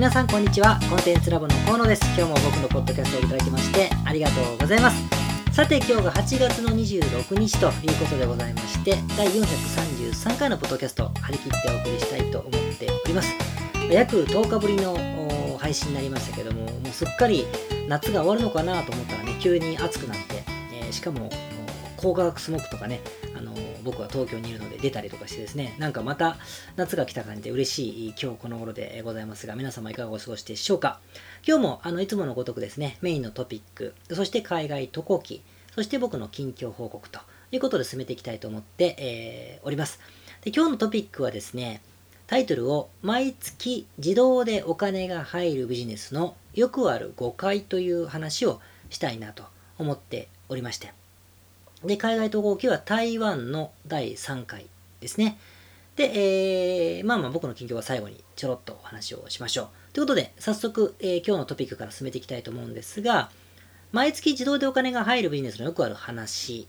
皆さんこんにちは。コンテンツラボの河野です。今日も僕のポッドキャストをいただきましてありがとうございます。さて今日が8月の26日ということでございまして第433回のポッドキャスト張り切ってお送りしたいと思っております。約10日ぶりの配信になりましたけどももうすっかり夏が終わるのかなと思ったらね急に暑くなって、えー、しかも高化学スモークとかね僕は東京にいるので出たりとかしてですねなんかまた夏が来た感じで嬉しい今日この頃でございますが皆様いかがお過ごしでしょうか。今日もあのいつものごとくですねメインのトピックそして海外渡航期そして僕の近況報告ということで進めていきたいと思って、えー、おります。で今日のトピックはですねタイトルを毎月自動でお金が入るビジネスのよくある誤解という話をしたいなと思っておりましてで、海外統合期は台湾の第3回ですね。で、えー、まあまあ僕の近況は最後にちょろっとお話をしましょう。ということで、早速、えー、今日のトピックから進めていきたいと思うんですが、毎月自動でお金が入るビジネスのよくある話、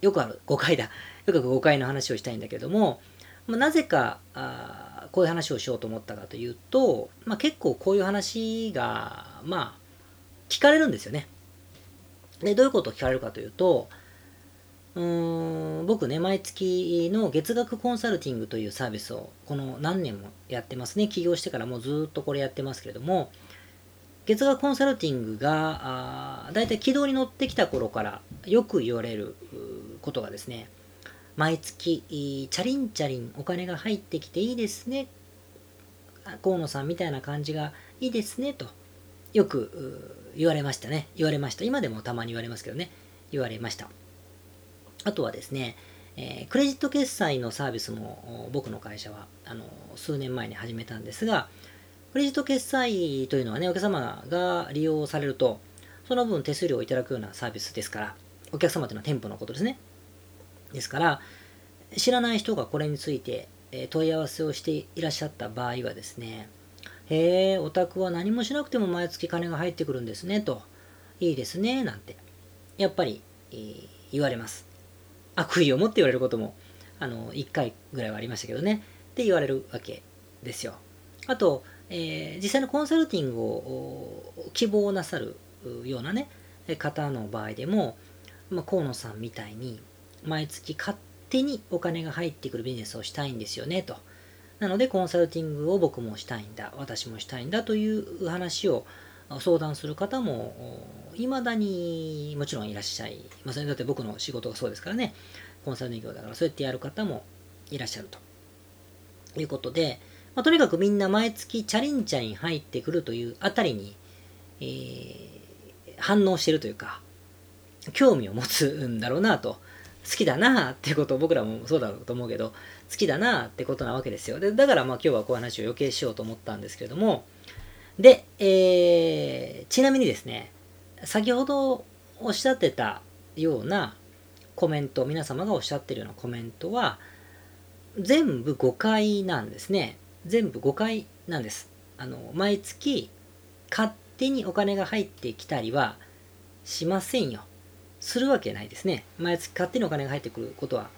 よくある誤解だ。よくある誤解の話をしたいんだけども、まあ、なぜかあこういう話をしようと思ったかというと、まあ、結構こういう話が、まあ、聞かれるんですよね。で、どういうことを聞かれるかというと、うーん僕ね、毎月の月額コンサルティングというサービスをこの何年もやってますね。起業してからもうずっとこれやってますけれども、月額コンサルティングが、だいたい軌道に乗ってきた頃からよく言われることがですね、毎月、チャリンチャリンお金が入ってきていいですね。河野さんみたいな感じがいいですね、とよく言われましたね。言われました。今でもたまに言われますけどね。言われました。あとはですね、えー、クレジット決済のサービスも僕の会社はあの数年前に始めたんですが、クレジット決済というのはね、お客様が利用されると、その分手数料をいただくようなサービスですから、お客様というのは店舗のことですね。ですから、知らない人がこれについてえ問い合わせをしていらっしゃった場合はですね、へえ、お宅は何もしなくても毎月金が入ってくるんですね、と。いいですね、なんて。やっぱり、言われます。悪意を持って言われることも、あの、1回ぐらいはありましたけどね。って言われるわけですよ。あと、えー、実際のコンサルティングを希望なさるようなね、方の場合でも、まあ、河野さんみたいに、毎月勝手にお金が入ってくるビジネスをしたいんですよね、と。なので、コンサルティングを僕もしたいんだ、私もしたいんだという話を相談する方も、いまだにもちろんいらっしゃいますね。だって僕の仕事がそうですからね。コンサルティングだから、そうやってやる方もいらっしゃると。いうことで、まあ、とにかくみんな毎月チャリンチャリン入ってくるというあたりに、えー、反応してるというか、興味を持つんだろうなと。好きだなってことを僕らもそうだろうと思うけど、好きだなってことなわけですよ。でだからまあ今日はこういう話を余計しようと思ったんですけれども、で、えー、ちなみにですね、先ほどおっしゃってたようなコメント、皆様がおっしゃってるようなコメントは、全部誤解なんですね。全部誤解なんです。あの、毎月勝手にお金が入ってきたりはしませんよ。するわけないですね。毎月勝手にお金が入ってくることは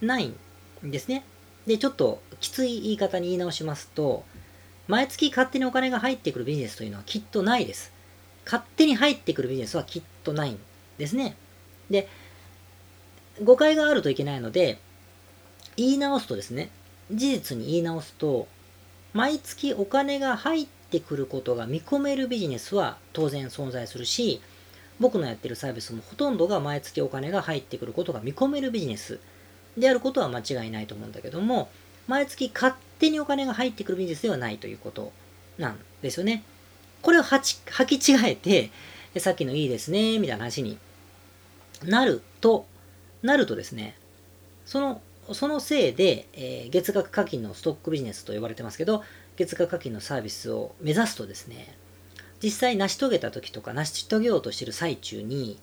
ないんですね。で、ちょっときつい言い方に言い直しますと、毎月勝手にお金が入ってくるビジネスというのはきっとないです。勝手に入ってくるビジネスはきっとないんですね。で、誤解があるといけないので、言い直すとですね、事実に言い直すと、毎月お金が入ってくることが見込めるビジネスは当然存在するし、僕のやってるサービスもほとんどが毎月お金が入ってくることが見込めるビジネスであることは間違いないと思うんだけども、毎月勝手にお金が入ってくるビジネスではないということなんですよね。これを履き違えて、さっきのいいですね、みたいな話になると、なるとですね、その、そのせいで、えー、月額課金のストックビジネスと呼ばれてますけど、月額課金のサービスを目指すとですね、実際成し遂げた時とか成し遂げようとしてる最中に、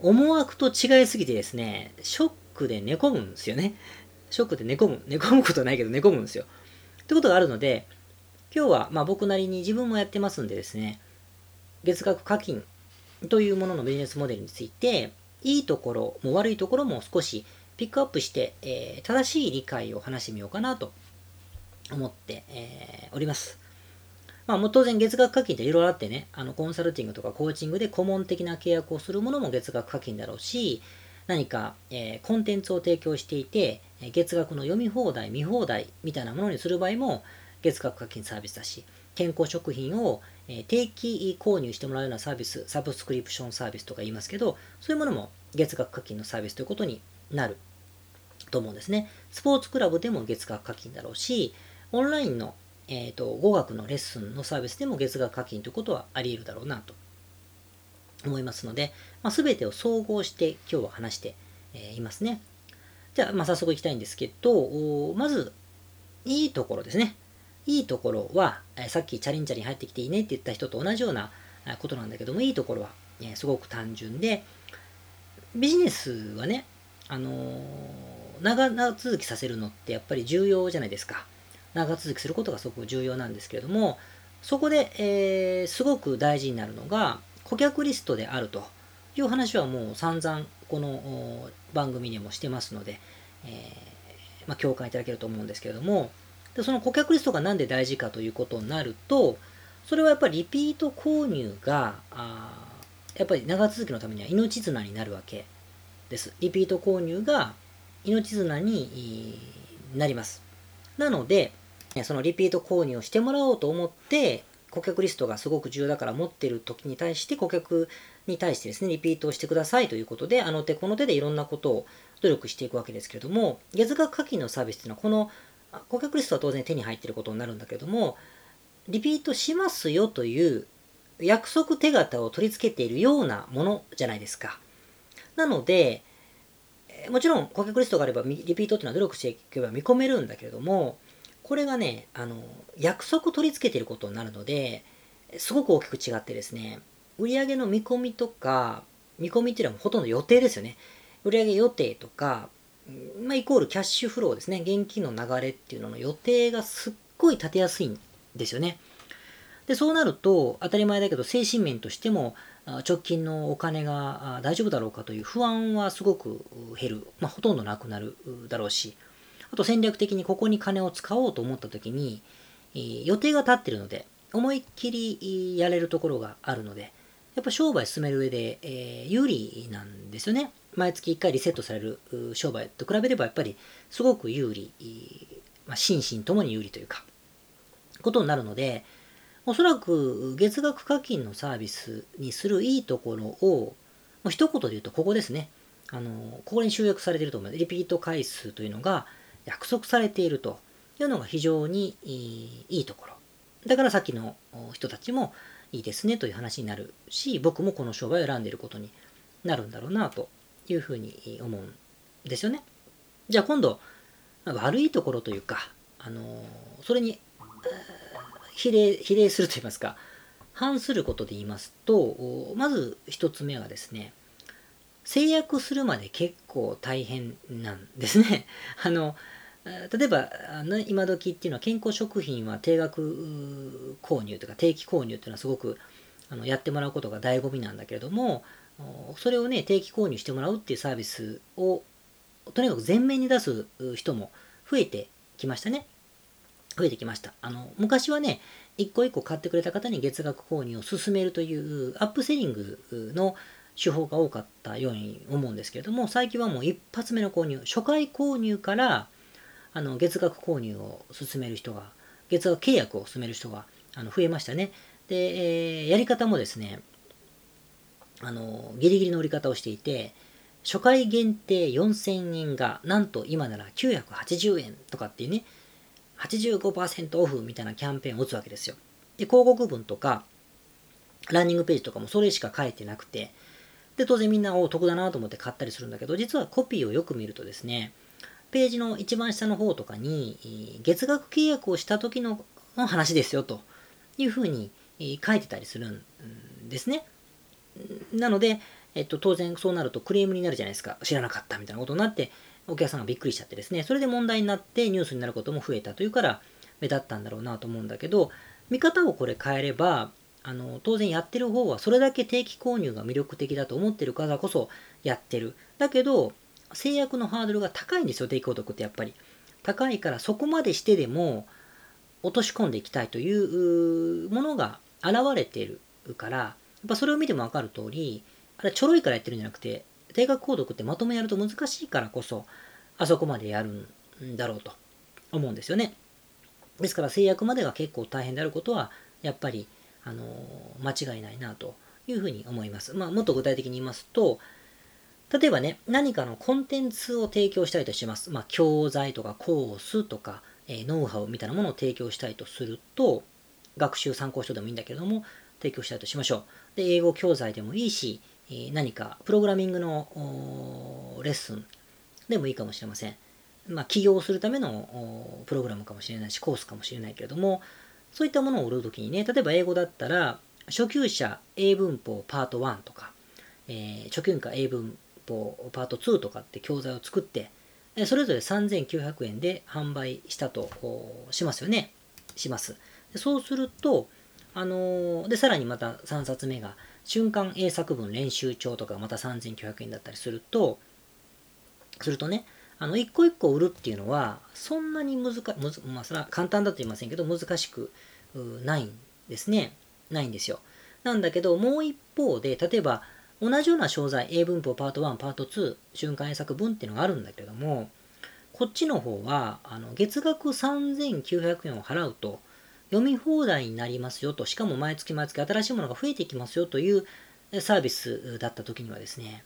思惑と違いすぎてですね、ショックで寝込むんですよね。ショックで寝込む。寝込むことないけど寝込むんですよ。ってことがあるので、今日はまあ僕なりに自分もやってますんでですね、月額課金というもののビジネスモデルについて、いいところも悪いところも少しピックアップして、えー、正しい理解を話してみようかなと思って、えー、おります。まあ、もう当然月額課金っていろいろあってね、あのコンサルティングとかコーチングで顧問的な契約をするものも月額課金だろうし、何か、えー、コンテンツを提供していて、月額の読み放題、見放題みたいなものにする場合も月額課金サービスだし、健康食品を定期購入してもらうようなサービス、サブスクリプションサービスとか言いますけど、そういうものも月額課金のサービスということになると思うんですね。スポーツクラブでも月額課金だろうし、オンラインの、えーと、語学のレッスンのサービスでも月額課金ということはあり得るだろうなと思いますので、まあ、全てを総合して今日は話して、えいますね。じゃあ、まあ、早速いきたいんですけど、まず、いいところですね。いいところは、えさっきチャリンチャリン入ってきていいねって言った人と同じようなことなんだけども、いいところは、えすごく単純で、ビジネスはね、あのー、長続きさせるのってやっぱり重要じゃないですか。長続きすることがすごく重要なんですけれども、そこで、えー、すごく大事になるのが、顧客リストであるという話はもう散々この番組でもしてますので、えー、まあ、共感いただけると思うんですけれども、でその顧客リストが何で大事かということになると、それはやっぱりリピート購入が、あやっぱり長続きのためには命綱になるわけです。リピート購入が命綱になります。なので、そのリピート購入をしてもらおうと思って、顧客リストがすごく重要だから持ってる時に対して顧客に対してですね、リピートをしてくださいということで、あの手この手でいろんなことを努力していくわけですけれども、月額課金のサービスっていうのはこの顧客リストは当然手に入っていることになるんだけども、リピートしますよという約束手形を取り付けているようなものじゃないですか。なので、もちろん顧客リストがあればリピートっていうのは努力していけば見込めるんだけれども、これがね、あの、約束取り付けていることになるので、すごく大きく違ってですね、売上の見込みとか、見込みっていうのはほとんど予定ですよね。売上予定とか、まあ、イコールキャッシュフローですね。現金の流れっていうのの予定がすっごい立てやすいんですよね。で、そうなると、当たり前だけど、精神面としても、直近のお金が大丈夫だろうかという不安はすごく減る。まあ、ほとんどなくなるだろうし、あと戦略的にここに金を使おうと思った時に、予定が立ってるので、思いっきりやれるところがあるので、やっぱ商売進める上で、え、有利なんですよね。毎月1回リセットされる商売と比べればやっぱりすごく有利、まあ、心身ともに有利というか、ことになるので、おそらく月額課金のサービスにするいいところを、もう一言で言うとここですね。あの、ここに集約されていると思います。リピート回数というのが約束されているというのが非常にいいところ。だからさっきの人たちもいいですねという話になるし、僕もこの商売を選んでいることになるんだろうなというふうに思うんですよね。じゃあ今度、悪いところというか、あのそれに比例比例すると言いますか、反することで言いますと、まず一つ目はですね、制約するまで結構大変なんですね。あの、例えば、今時っていうのは健康食品は定額購入とか定期購入っていうのはすごくあのやってもらうことが醍醐味なんだけれども、それをね、定期購入してもらうっていうサービスをとにかく前面に出す人も増えてきましたね。増えてきました。あの、昔はね、一個一個買ってくれた方に月額購入を進めるというアップセリングの手法が多かったように思うんですけれども、最近はもう一発目の購入、初回購入からあの月額購入を進める人が、月額契約を進める人があの増えましたね。で、えー、やり方もですね、あの、ギリギリの売り方をしていて、初回限定4000円が、なんと今なら980円とかっていうね、85%オフみたいなキャンペーンを打つわけですよ。で、広告文とか、ランニングページとかもそれしか書いてなくて、で、当然みんな、お得だなと思って買ったりするんだけど、実はコピーをよく見るとですね、ページの一番下の方とかに、月額契約をした時の話ですよというふうに書いてたりするんですね。なので、えっと、当然そうなるとクレームになるじゃないですか。知らなかったみたいなことになって、お客さんがびっくりしちゃってですね、それで問題になってニュースになることも増えたというから目立ったんだろうなと思うんだけど、見方をこれ変えれば、あの当然やってる方はそれだけ定期購入が魅力的だと思ってるからこそやってる。だけど、制約のハードルが高いんですよ、低購読ってやっぱり。高いからそこまでしてでも、落とし込んでいきたいというものが現れてるから、っぱそれを見ても分かる通り、あれちょろいからやってるんじゃなくて、定額購読ってまとめやると難しいからこそ、あそこまでやるんだろうと思うんですよね。ですから制約までが結構大変であることは、やっぱり、あの間違いないなというふうに思います。まあ、もっと具体的に言いますと、例えばね、何かのコンテンツを提供したいとします。まあ、教材とかコースとか、えー、ノウハウみたいなものを提供したいとすると、学習参考書でもいいんだけれども、提供したいとしましょう。で、英語教材でもいいし、何かプログラミングのレッスンでもいいかもしれません。まあ、起業するためのプログラムかもしれないし、コースかもしれないけれども、そういったものを売るときにね、例えば英語だったら、初級者英文法パート1とか、えー、初級者英文法パート2とかって教材を作って、それぞれ3900円で販売したとしますよね。します。そうすると、あのー、で、さらにまた3冊目が、瞬間英作文練習帳とかまた3900円だったりすると、するとね、あの、一個一個売るっていうのは、そんなに難むず、まあ、それは簡単だと言いませんけど、難しくないんですね。ないんですよ。なんだけど、もう一方で、例えば、同じような商材、英文法パート1、パート2、瞬間英作文っていうのがあるんだけども、こっちの方は、あの月額3900円を払うと、読み放題になりますよと、しかも毎月毎月新しいものが増えていきますよというサービスだった時にはですね、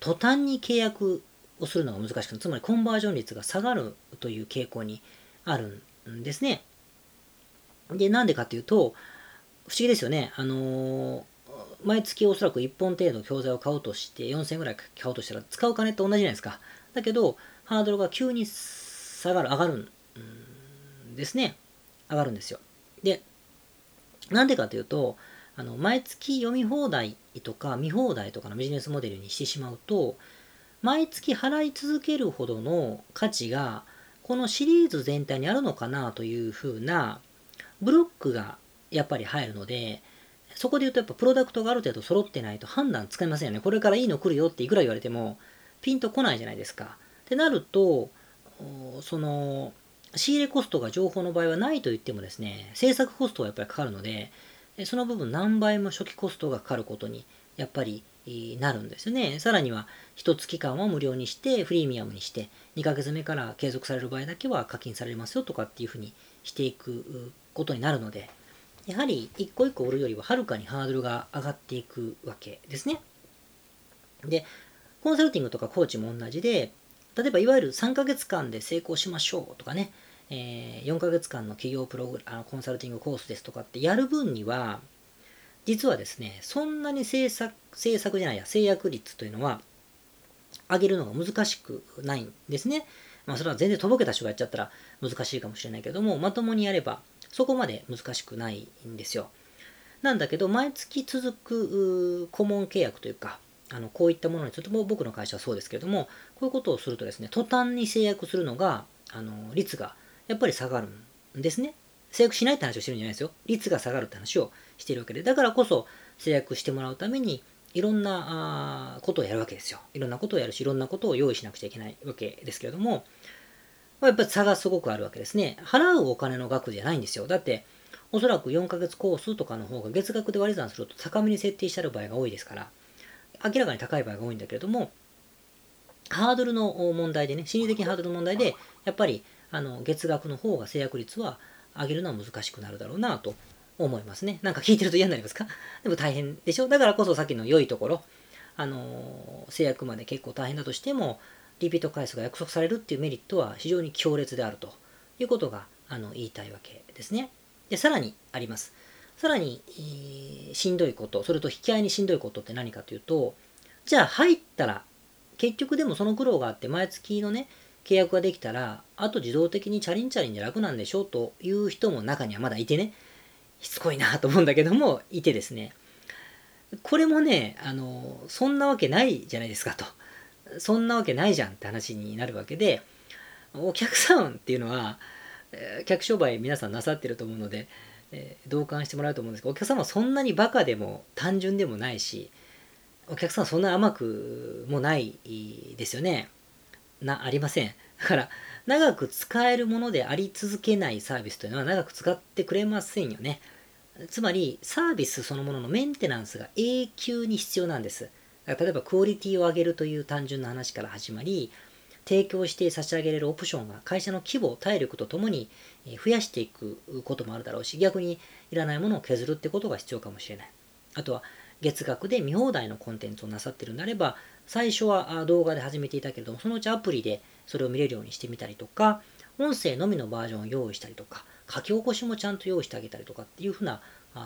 途端に契約をするのが難しくて、つまりコンバージョン率が下がるという傾向にあるんですね。で、なんでかっていうと、不思議ですよね。あのー、毎月おそらく1本程度教材を買おうとして、4000円ぐらい買おうとしたら使う金って同じじゃないですか。だけど、ハードルが急に下がる、上がるんですね。上がるんですよ。で、なんでかというと、あの毎月読み放題とか見放題とかのビジネスモデルにしてしまうと、毎月払い続けるほどの価値が、このシリーズ全体にあるのかなというふうなブロックがやっぱり入るので、そこで言うとやっぱプロダクトがある程度揃ってないと判断つかませんよね。これからいいの来るよっていくら言われてもピンとこないじゃないですか。ってなると、その、仕入れコストが情報の場合はないと言ってもですね、制作コストはやっぱりかかるので、その部分何倍も初期コストがかかることにやっぱりなるんですよね。さらには、1月間は無料にして、フリーミアムにして、2ヶ月目から継続される場合だけは課金されますよとかっていうふうにしていくことになるので、やはり一個一個売るよりははるかにハードルが上がっていくわけですね。で、コンサルティングとかコーチも同じで、例えばいわゆる3ヶ月間で成功しましょうとかね、えー、4ヶ月間の企業プログラコンサルティングコースですとかってやる分には、実はですね、そんなに制作、制作じゃないや、制約率というのは上げるのが難しくないんですね。まあそれは全然とぼけた人がやっちゃったら難しいかもしれないけども、まともにやればそこまで難しくないんですよ。なんだけど、毎月続く顧問契約というか、あのこういったものについても僕の会社はそうですけれども、こういうことをするとですね、途端に制約するのが、あの率がやっぱり下がるんですね。制約しないって話をしてるんじゃないですよ。率が下がるって話をしているわけで、だからこそ制約してもらうために、いろんなあことをやるわけですよ。いろんなことをやるし、いろんなことを用意しなくちゃいけないわけですけれども、まあやっぱり差がすごくあるわけですね。払うお金の額じゃないんですよ。だって、おそらく4ヶ月コースとかの方が月額で割り算すると高めに設定してある場合が多いですから、明らかに高い場合が多いんだけれども、ハードルの問題でね、心理的ハードルの問題で、やっぱりあの月額の方が制約率は上げるのは難しくなるだろうなと思いますね。なんか聞いてると嫌になりますか？でも大変でしょ？だからこそさっきの良いところ、あの制約まで結構大変だとしても、リピート回数が約束されるっていうメリットは非常に強烈であるということがあの言いたいわけですね。で、さらにあります。さらに、えー、しんどいこと、それと引き合いにしんどいことって何かというと、じゃあ入ったら、結局でもその苦労があって毎月のね、契約ができたら、あと自動的にチャリンチャリンで楽なんでしょうという人も中にはまだいてね、しつこいなと思うんだけども、いてですね、これもね、あの、そんなわけないじゃないですかと。そんなわけないじゃんって話になるわけで、お客さんっていうのは、客商売皆さんなさってると思うので、えー、同感してもらうと思うんですけど、お客様はそんなにバカでも単純でもないし、お客さんはそんな甘くもないですよね。な、ありません。だから、長く使えるものであり続けないサービスというのは長く使ってくれませんよね。つまり、サービスそのもののメンテナンスが永久に必要なんです。例えば、クオリティを上げるという単純な話から始まり、提供して差し上げれるオプションが会社の規模、体力とともに増やしていくこともあるだろうし、逆にいらないものを削るってことが必要かもしれない。あとは、月額で見放題のコンテンツをなさってるんであれば、最初は動画で始めていたけれども、そのうちアプリでそれを見れるようにしてみたりとか、音声のみのバージョンを用意したりとか、書き起こしもちゃんと用意してあげたりとかっていうふうな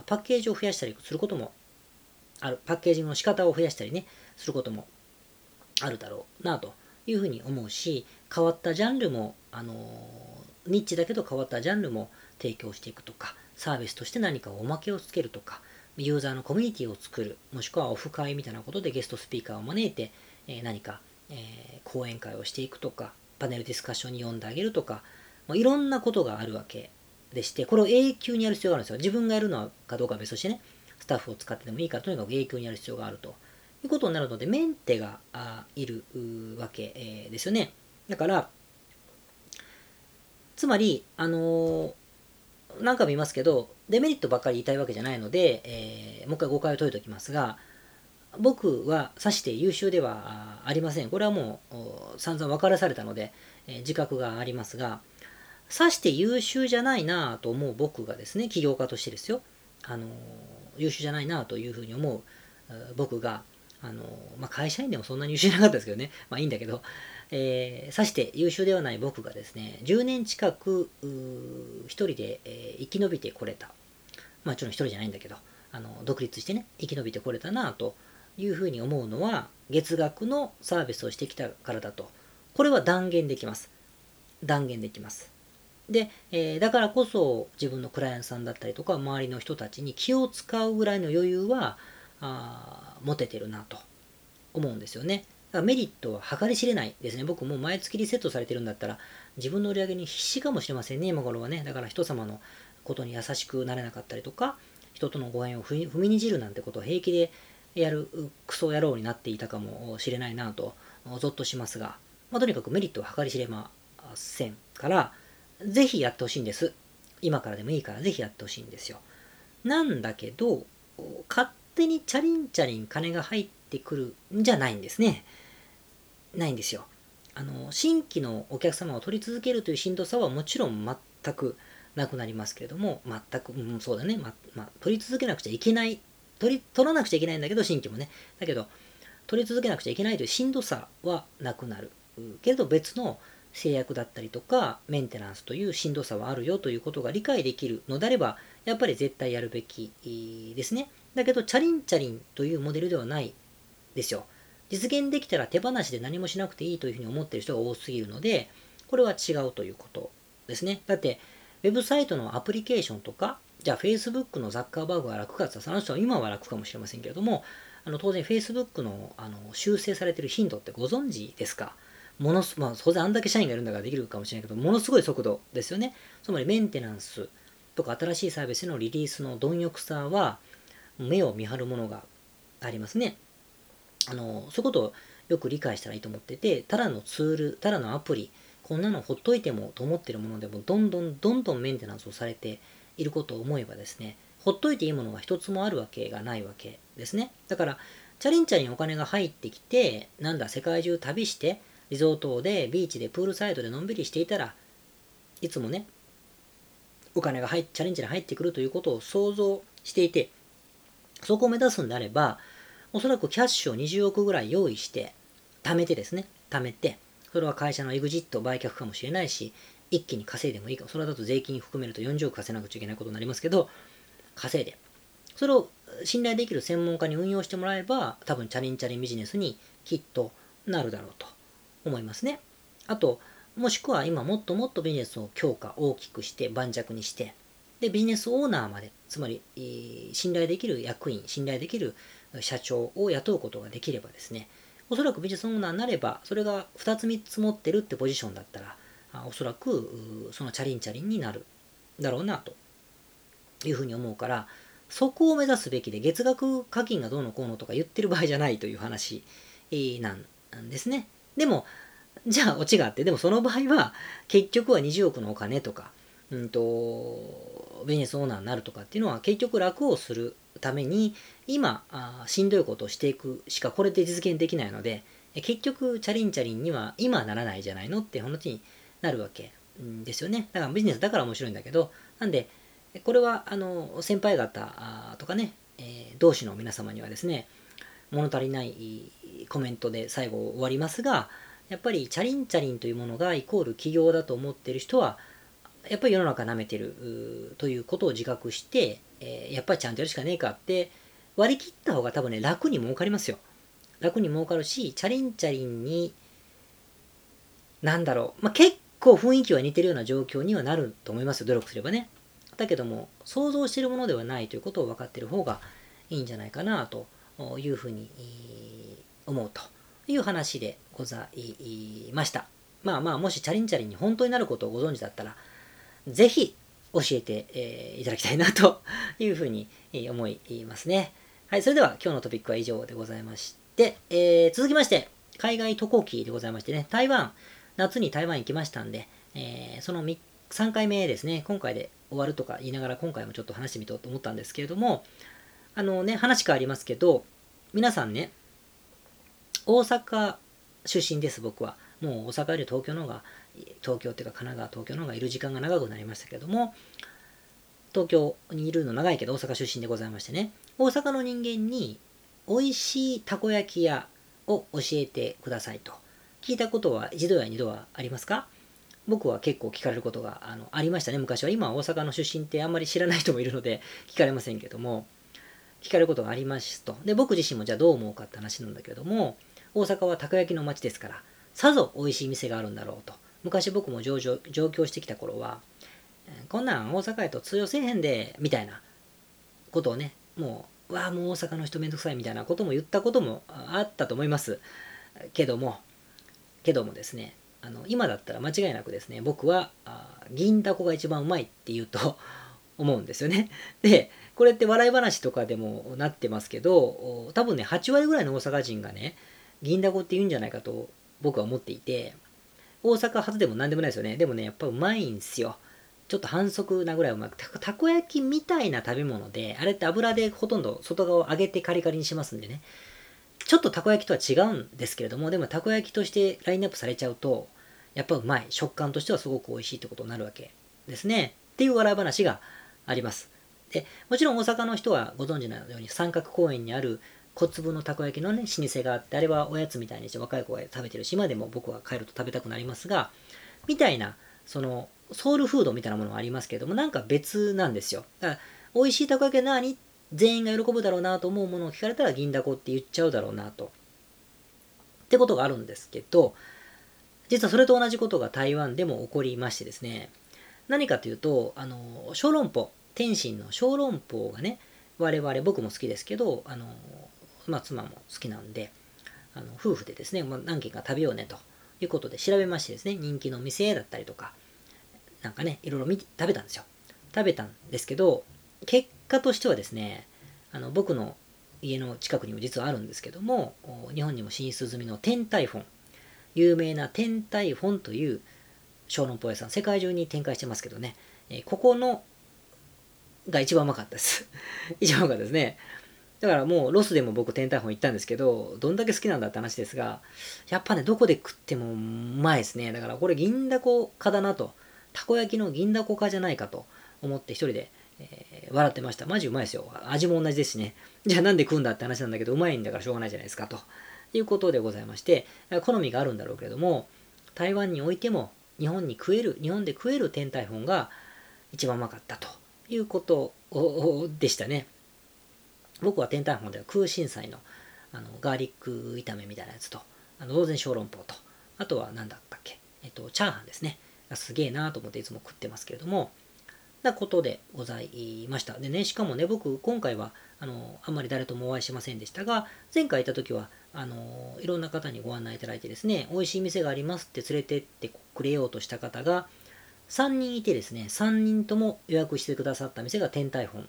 パッケージを増やしたりすることもある。パッケージの仕方を増やしたりね、することもあるだろうなというふうに思うし、変わったジャンルも、あのニッチだけど変わったジャンルも提供していくとか、サービスとして何かおまけをつけるとか、ユーザーのコミュニティを作る、もしくはオフ会みたいなことでゲストスピーカーを招いて、え何か、え講演会をしていくとか、パネルディスカッションに呼んであげるとか、まいろんなことがあるわけでして、これを永久にやる必要があるんですよ。自分がやるのかどうかは別としてね、スタッフを使ってでもいいから、とにかく永久にやる必要があるということになるので、メンテがいるわけ、ですよね。だから、つまり、あのー、何回も言いますけど、デメリットばっかり言いたいわけじゃないので、えー、もう一回誤解を解いておきますが、僕はさして優秀ではありません。これはもう散々分からされたので、えー、自覚がありますが、さして優秀じゃないなと思う僕がですね、起業家としてですよ、あのー、優秀じゃないなというふうに思う僕が、あの、まあ、会社員でもそんなに優秀なかったですけどね、まあいいんだけど、えー、さして優秀ではない僕がですね、10年近く一人で、えー、生き延びてこれた。まあ、もちろん一人じゃないんだけど、あの独立してね、生き延びてこれたなというふうに思うのは、月額のサービスをしてきたからだと。これは断言できます。断言できます。で、えー、だからこそ自分のクライアントさんだったりとか周りの人たちに気を使うぐらいの余裕はあ持ててるなと思うんですよね。だからメリットは計り知れないですね。僕も毎月リセットされてるんだったら、自分の売り上げに必死かもしれませんね、今頃はね。だから人様のことに優しくなれなかったりとか、人とのご縁を踏みにじるなんてことを平気でやるクソ野郎になっていたかもしれないなと、ぞっとしますが、まあ、とにかくメリットは計り知れませんから、ぜひやってほしいんです。今からでもいいからぜひやってほしいんですよ。なんだけど、勝手にチャリンチャリン金が入ってくるんじゃないんですね。ないんですよ。あの新規のお客様を取り続けるというしんどさはもちろん全くなくなりますけれども、全く、うん、そうだね、まま取り続けなくちゃいけない取り、取らなくちゃいけないんだけど、新規もね。だけど、取り続けなくちゃいけないというしんどさはなくなる。けれど別の制約だったりとか、メンテナンスというしんどさはあるよということが理解できるのであれば、やっぱり絶対やるべきですね。だけど、チャリンチャリンというモデルではないですよ。実現できたら手放しで何もしなくていいというふうに思っている人が多すぎるので、これは違うということですね。だって、ウェブサイトのアプリケーションとか、じゃあ Facebook のザッカーバーグが楽かってその人は今は楽かもしれませんけれども、あの当然 Facebook のあの修正されてる頻度ってご存知ですか？ものす、まあ当然あんだけ社員がいるんだからできるかもしれないけど、ものすごい速度ですよね。つまりメンテナンスとか新しいサービスのリリースの貪欲さは目を見張るものがありますね。あの、そういうことをよく理解したらいいと思ってて、ただのツール、ただのアプリ、こんなのほっといてもと思ってるものでも、どんどんどんどんメンテナンスをされていることを思えばですね、ほっといていいものが一つもあるわけがないわけですね。だから、チャリンチャリンお金が入ってきて、なんだ、世界中旅して、リゾートで、ビーチで、プールサイドでのんびりしていたら、いつもね、お金が入チャレンジに入ってくるということを想像していて、そこを目指すんであれば、おそらくキャッシュを20億ぐらい用意して、貯めてですね、貯めて、それは会社のエグジット売却かもしれないし、一気に稼いでもいいか、それだと税金含めると40億稼がなくちゃいけないことになりますけど、稼いで、それを信頼できる専門家に運用してもらえば、多分チャリンチャリンビジネスにきっとなるだろうと思いますね。あと、もしくは今もっともっとビジネスを強化、大きくして、盤石にして、で、ビジネスオーナーまで、つまり、信頼できる役員、信頼できる社長を雇うことができればですね、おそらくビジネスオーナーになれば、それが2つ3つ持ってるってポジションだったら、おそらくそのチャリンチャリンになるだろうなというふうに思うから、そこを目指すべきで、月額課金がどうのこうのとか言ってる場合じゃないという話なんですね。でも、じゃあオチがあって、でもその場合は結局は20億のお金とか、うんと、ビジネスオーナーになるとかっていうのは結局楽をするために今あしんどいことをしていくしかこれで実現できないので結局チャリンチャリンには今ならないじゃないのって話になるわけですよね。だからビジネスだから面白いんだけどなんでこれはあの先輩方とかね、え、同志の皆様にはですね物足りないコメントで最後終わりますがやっぱりチャリンチャリンというものがイコール企業だと思ってる人はやっぱり世の中舐めてるということを自覚して、えー、やっぱりちゃんとやるしかねえかって割り切った方が多分ね、楽に儲かりますよ。楽に儲かるし、チャリンチャリンに、なんだろう、まあ、結構雰囲気は似てるような状況にはなると思いますよ、努力すればね。だけども、想像してるものではないということを分かってる方がいいんじゃないかなというふうに思うという話でございました。まあまあ、もしチャリンチャリンに本当になることをご存知だったら、ぜひ教えて、え、いただきたいなというふうに思いますね。はい、それでは今日のトピックは以上でございまして、えー、続きまして、海外渡航期でございましてね、台湾、夏に台湾行きましたんで、えー、その3回目ですね、今回で終わるとか言いながら今回もちょっと話してみようと思ったんですけれども、あのね、話変わりますけど、皆さんね、大阪出身です、僕は。もう大阪より東京の方が東京っていうか神奈川、東京の方がいる時間が長くなりましたけども、東京にいるの長いけど大阪出身でございましてね、大阪の人間に美味しいたこ焼き屋を教えてくださいと。聞いたことは一度や二度はありますか？僕は結構聞かれることがあのありましたね、昔は。今大阪の出身ってあんまり知らない人もいるので聞かれませんけども、聞かれることがありますと。で、僕自身もじゃあどう思うかって話なんだけども、大阪はたこ焼きの街ですから、さぞ美味しい店があるんだろうと。昔僕も上上上京してきた頃は、こんなん大阪やと通用せえへんで、みたいなことをね、もう、わあ、もう大阪の人めんどくさいみたいなことも言ったこともあったと思います。けども、けどもですね、あの今だったら間違いなくですね、僕は銀だこが一番うまいって言うと 思うんですよね。で、これって笑い話とかでもなってますけど、多分ね、8割ぐらいの大阪人がね、銀だこって言うんじゃないかと僕は思っていて、大阪発でも何でもないですよね。でもね、やっぱうまいんすよ。ちょっと反則なぐらいうまくた。たこ焼きみたいな食べ物で、あれって油でほとんど外側を揚げてカリカリにしますんでね。ちょっとたこ焼きとは違うんですけれども、でもたこ焼きとしてラインナップされちゃうと、やっぱうまい。食感としてはすごく美味しいってことになるわけですね。っていう笑い話があります。で、もちろん大阪の人はご存知のように三角公園にある小粒のたこ焼きのね、老舗があって、あれはおやつみたいにして若い子が食べてるし、今でも僕は帰ると食べたくなりますが、みたいな、その、ソウルフードみたいなものがありますけれども、なんか別なんですよ。だから、美味しいたこ焼きは何？全員が喜ぶだろうなと思うものを聞かれたら銀だこって言っちゃうだろうなと。ってことがあるんですけど、実はそれと同じことが台湾でも起こりましてですね、何かというと、あの、小籠包、天津の小籠包がね、我々、僕も好きですけど、あの、まあ、妻も好きなんで、あの夫婦でですね、まあ、何軒か食べようねということで調べましてですね、人気の店だったりとか、なんかね、いろいろ見て食べたんですよ。食べたんですけど、結果としてはですね、あの僕の家の近くにも実はあるんですけども、日本にも進出済みの天台本、有名な天台本という小籠包屋さん、世界中に展開してますけどね、えここのが一番うまかったです。一番うまかったですね。だからもうロスでも僕天体本行ったんですけど、どんだけ好きなんだって話ですが、やっぱね、どこで食ってもうまいですね。だからこれ銀だこ化だなと。たこ焼きの銀だこ化じゃないかと思って一人で、えー、笑ってました。マジうまいですよ。味も同じですしね。じゃあなんで食うんだって話なんだけど、うまいんだからしょうがないじゃないですかと。いうことでございまして、好みがあるんだろうけれども、台湾においても日本に食える、日本で食える天体本が一番うまかったということでしたね。僕は天体本では空心菜のあのガーリック炒めみたいなやつと、あの当然小籠包と、あとは何だったっけ、えっと、チャーハンですね。すげえなと思っていつも食ってますけれども、なことでございました。でね、しかもね、僕、今回は、あの、あんまり誰ともお会いしませんでしたが、前回行った時は、あの、いろんな方にご案内いただいてですね、美味しい店がありますって連れてってくれようとした方が、3人いてですね、3人とも予約してくださった店が天体本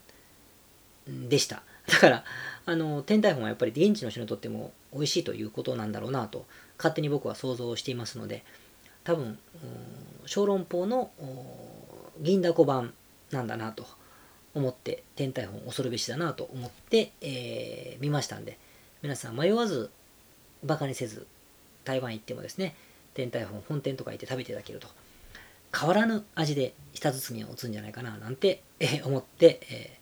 でした。だからあの天体本はやっぱり現地の人にとっても美味しいということなんだろうなと勝手に僕は想像していますので多分小籠包の銀だこ版なんだなと思って天体本恐るべしだなと思って、えー、見ましたんで皆さん迷わずバカにせず台湾行ってもですね天体本本店とか行って食べていただけると変わらぬ味で舌包みを打つんじゃないかななんて、えー、思って、え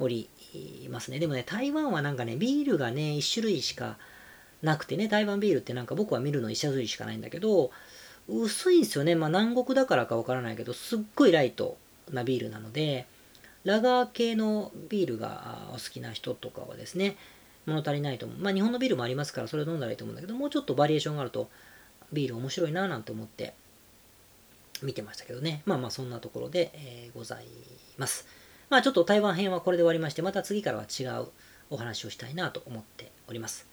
ー、おりいますねでもね台湾はなんかねビールがね1種類しかなくてね台湾ビールってなんか僕は見るの1種類しかないんだけど薄いんですよねまあ南国だからかわからないけどすっごいライトなビールなのでラガー系のビールがお好きな人とかはですね、物足りないと思う。まあ日本のビールもありますからそれを飲んだらいいと思うんだけど、もうちょっとバリエーションがあるとビール面白いななんて思って見てましたけどね。まあまあそんなところで、えー、ございます。まあちょっと台湾編はこれで終わりまして、また次からは違うお話をしたいなと思っております。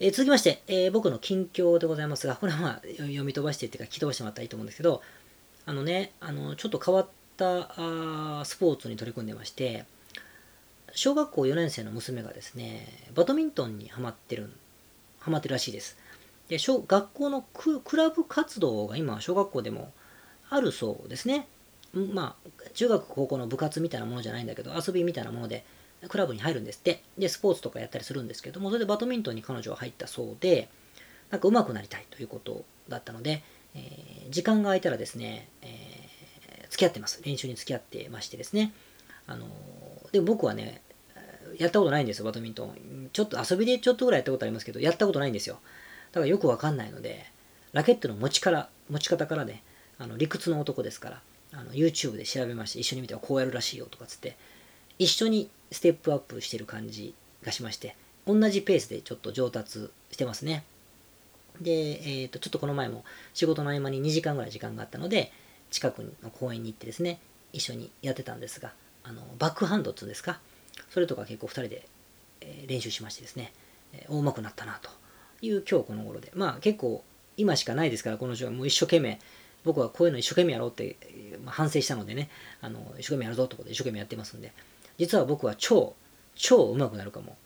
えー、続きまして、えー、僕の近況でございますが、これはまあ読み飛ばしてっていうか聞き飛ばしてもらったらいいと思うんですけど、あのね、あのちょっと変わっったスポーツに取り組んでまして小学校4年生の娘がですねバドミントンにハマってるハマってるらしいですで小学校のクラブ活動が今小学校でもあるそうですねまあ中学高校の部活みたいなものじゃないんだけど遊びみたいなものでクラブに入るんですってでスポーツとかやったりするんですけどもそれでバドミントンに彼女は入ったそうでなんか上手くなりたいということだったので、えー、時間が空いたらですね、えー付き合ってます。練習に付き合ってましてですね。あのでも僕はね、やったことないんですよ、バドミントン。ちょっと遊びでちょっとぐらいやったことありますけど、やったことないんですよ。だからよくわかんないので、ラケットの持ちから、持ち方からね、あの理屈の男ですから、あの YouTube で調べまして、一緒に見てこうやるらしいよとかつって、一緒にステップアップしてる感じがしまして、同じペースでちょっと上達してますね。で、えっ、ー、と、ちょっとこの前も仕事の合間に2時間ぐらい時間があったので、近くの公園に行ってですね、一緒にやってたんですが、あのバックハンドっていうんですか、それとか結構2人で、え練習しましてですね、え大うまくなったなという今日この頃で、まあ結構今しかないですから、この人はもう一生懸命、僕はこういうの一生懸命やろうって、まあ、反省したのでね、あの一生懸命やるぞってことで一生懸命やってますんで、実は僕は超、超うまくなるかも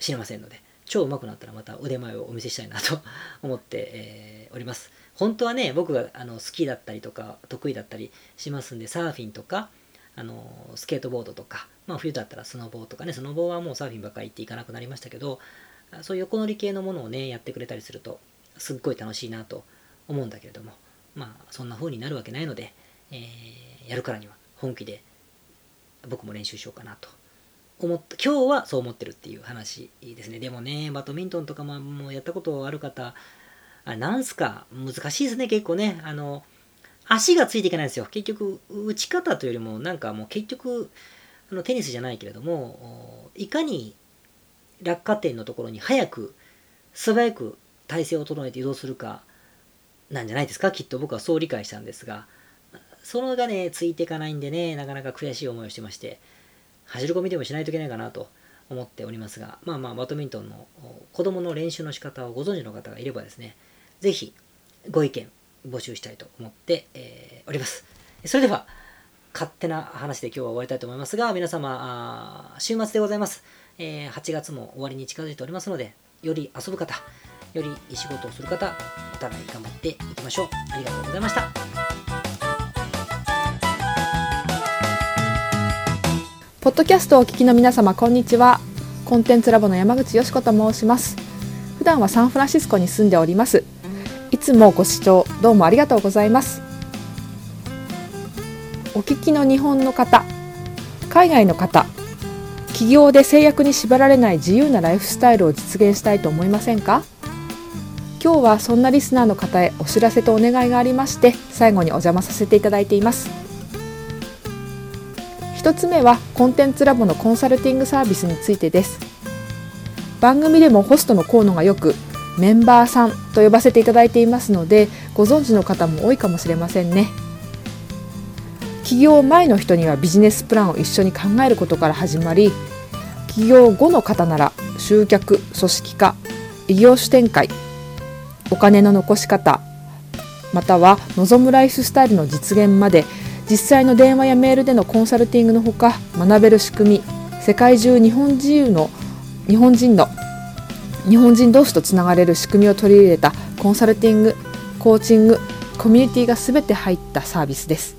しれませんので、超うまくなったらまた腕前をお見せしたいなと 思って、えー、おります。本当はね、僕があの好きだったりとか得意だったりしますんで、サーフィンとか、あのスケートボードとか、まあ冬だったらスノボーとかね、スノボーはもうサーフィンばっかり行っていかなくなりましたけど、そういう横乗り系のものをね、やってくれたりすると、すっごい楽しいなと思うんだけれども、まあそんな風になるわけないので、えー、やるからには本気で僕も練習しようかなと思った、今日はそう思ってるっていう話ですね。でもね、バドミントンとかももうやったことある方、あなんすか、難しいですね、結構ね。あの、足がついていけないんですよ。結局、打ち方というよりも、なんかもう結局、あのテニスじゃないけれども、いかに落下点のところに早く、素早く体勢を整えて移動するか、なんじゃないですか、きっと僕はそう理解したんですが、そのがね、ついていかないんでね、なかなか悔しい思いをしてまして、走り込みでもしないといけないかなと思っておりますが、まあまあ、バドミントンの子供の練習の仕方をご存知の方がいればですね、ぜひご意見募集したいと思って、えー、おります。それでは、勝手な話で今日は終わりたいと思いますが、皆様、週末でございます。えー、8月も終わりに近づいておりますので、より遊ぶ方、より仕事をする方、お互い頑張っていきましょう。ありがとうございました。ポッドキャストをお聞きの皆様、こんにちは。コンテンツラボの山口よし子と申します。普段はサンフランシスコに住んでおります。いつもご視聴どうもありがとうございますお聞きの日本の方海外の方企業で制約に縛られない自由なライフスタイルを実現したいと思いませんか？今日はそんなリスナーの方へお知らせとお願いがありまして最後にお邪魔させていただいています。一つ目はコンテンツラボのコンサルティングサービスについてです。番組でもホストの河野がよくメンバーさんと呼ばせていただいていますのでご存知の方も多いかもしれませんね。起業前の人にはビジネスプランを一緒に考えることから始まり起業後の方なら集客組織化異業種展開お金の残し方または望むライフスタイルの実現まで実際の電話やメールでのコンサルティングのほか学べる仕組み世界中日本人の日本人の日本人同士とつながれる仕組みを取り入れたコンサルティングコーチングコミュニティが全て入ったサービスです。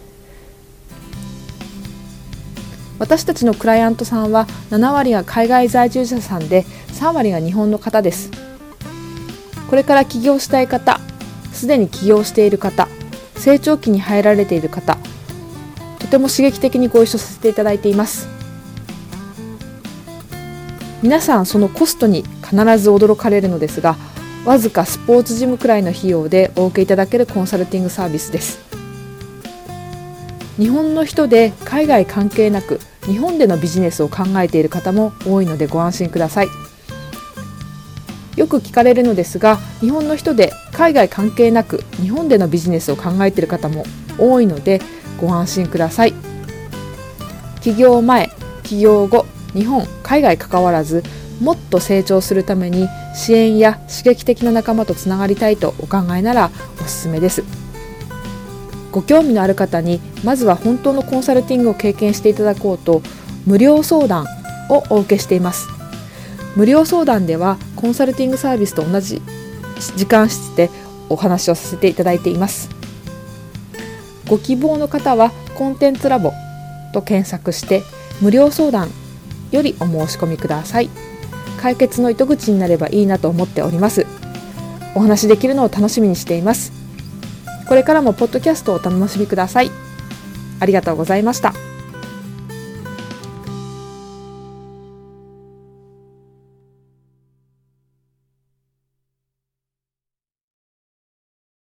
私たちのクライアントさんは7割が海外在住者さんで3割が日本の方です。これから起業したい方すでに起業している方成長期に入られている方とても刺激的にご一緒させていただいています。皆さんそのコストに必ず驚かれるのですがわずかスポーツジムくらいの費用でお受けいただけるコンサルティングサービスです。日本の人で海外関係なく日本でのビジネスを考えている方も多いのでご安心ください。よく聞かれるのですが日本の人で海外関係なく日本でのビジネスを考えている方も多いのでご安心ください。起業前起業後日本海外関わらずもっと成長するために支援や刺激的な仲間とつながりたいとお考えならおすすめです。ご興味のある方にまずは本当のコンサルティングを経験していただこうと無料相談をお受けしています。無料相談ではコンサルティングサービスと同じ時間室でお話をさせていただいています。ご希望の方はコンテンツラボと検索して無料相談よりお申し込みください。解決の糸口になればいいなと思っております。お話できるのを楽しみにしています。これからもポッドキャストをお楽しみください。ありがとうございました。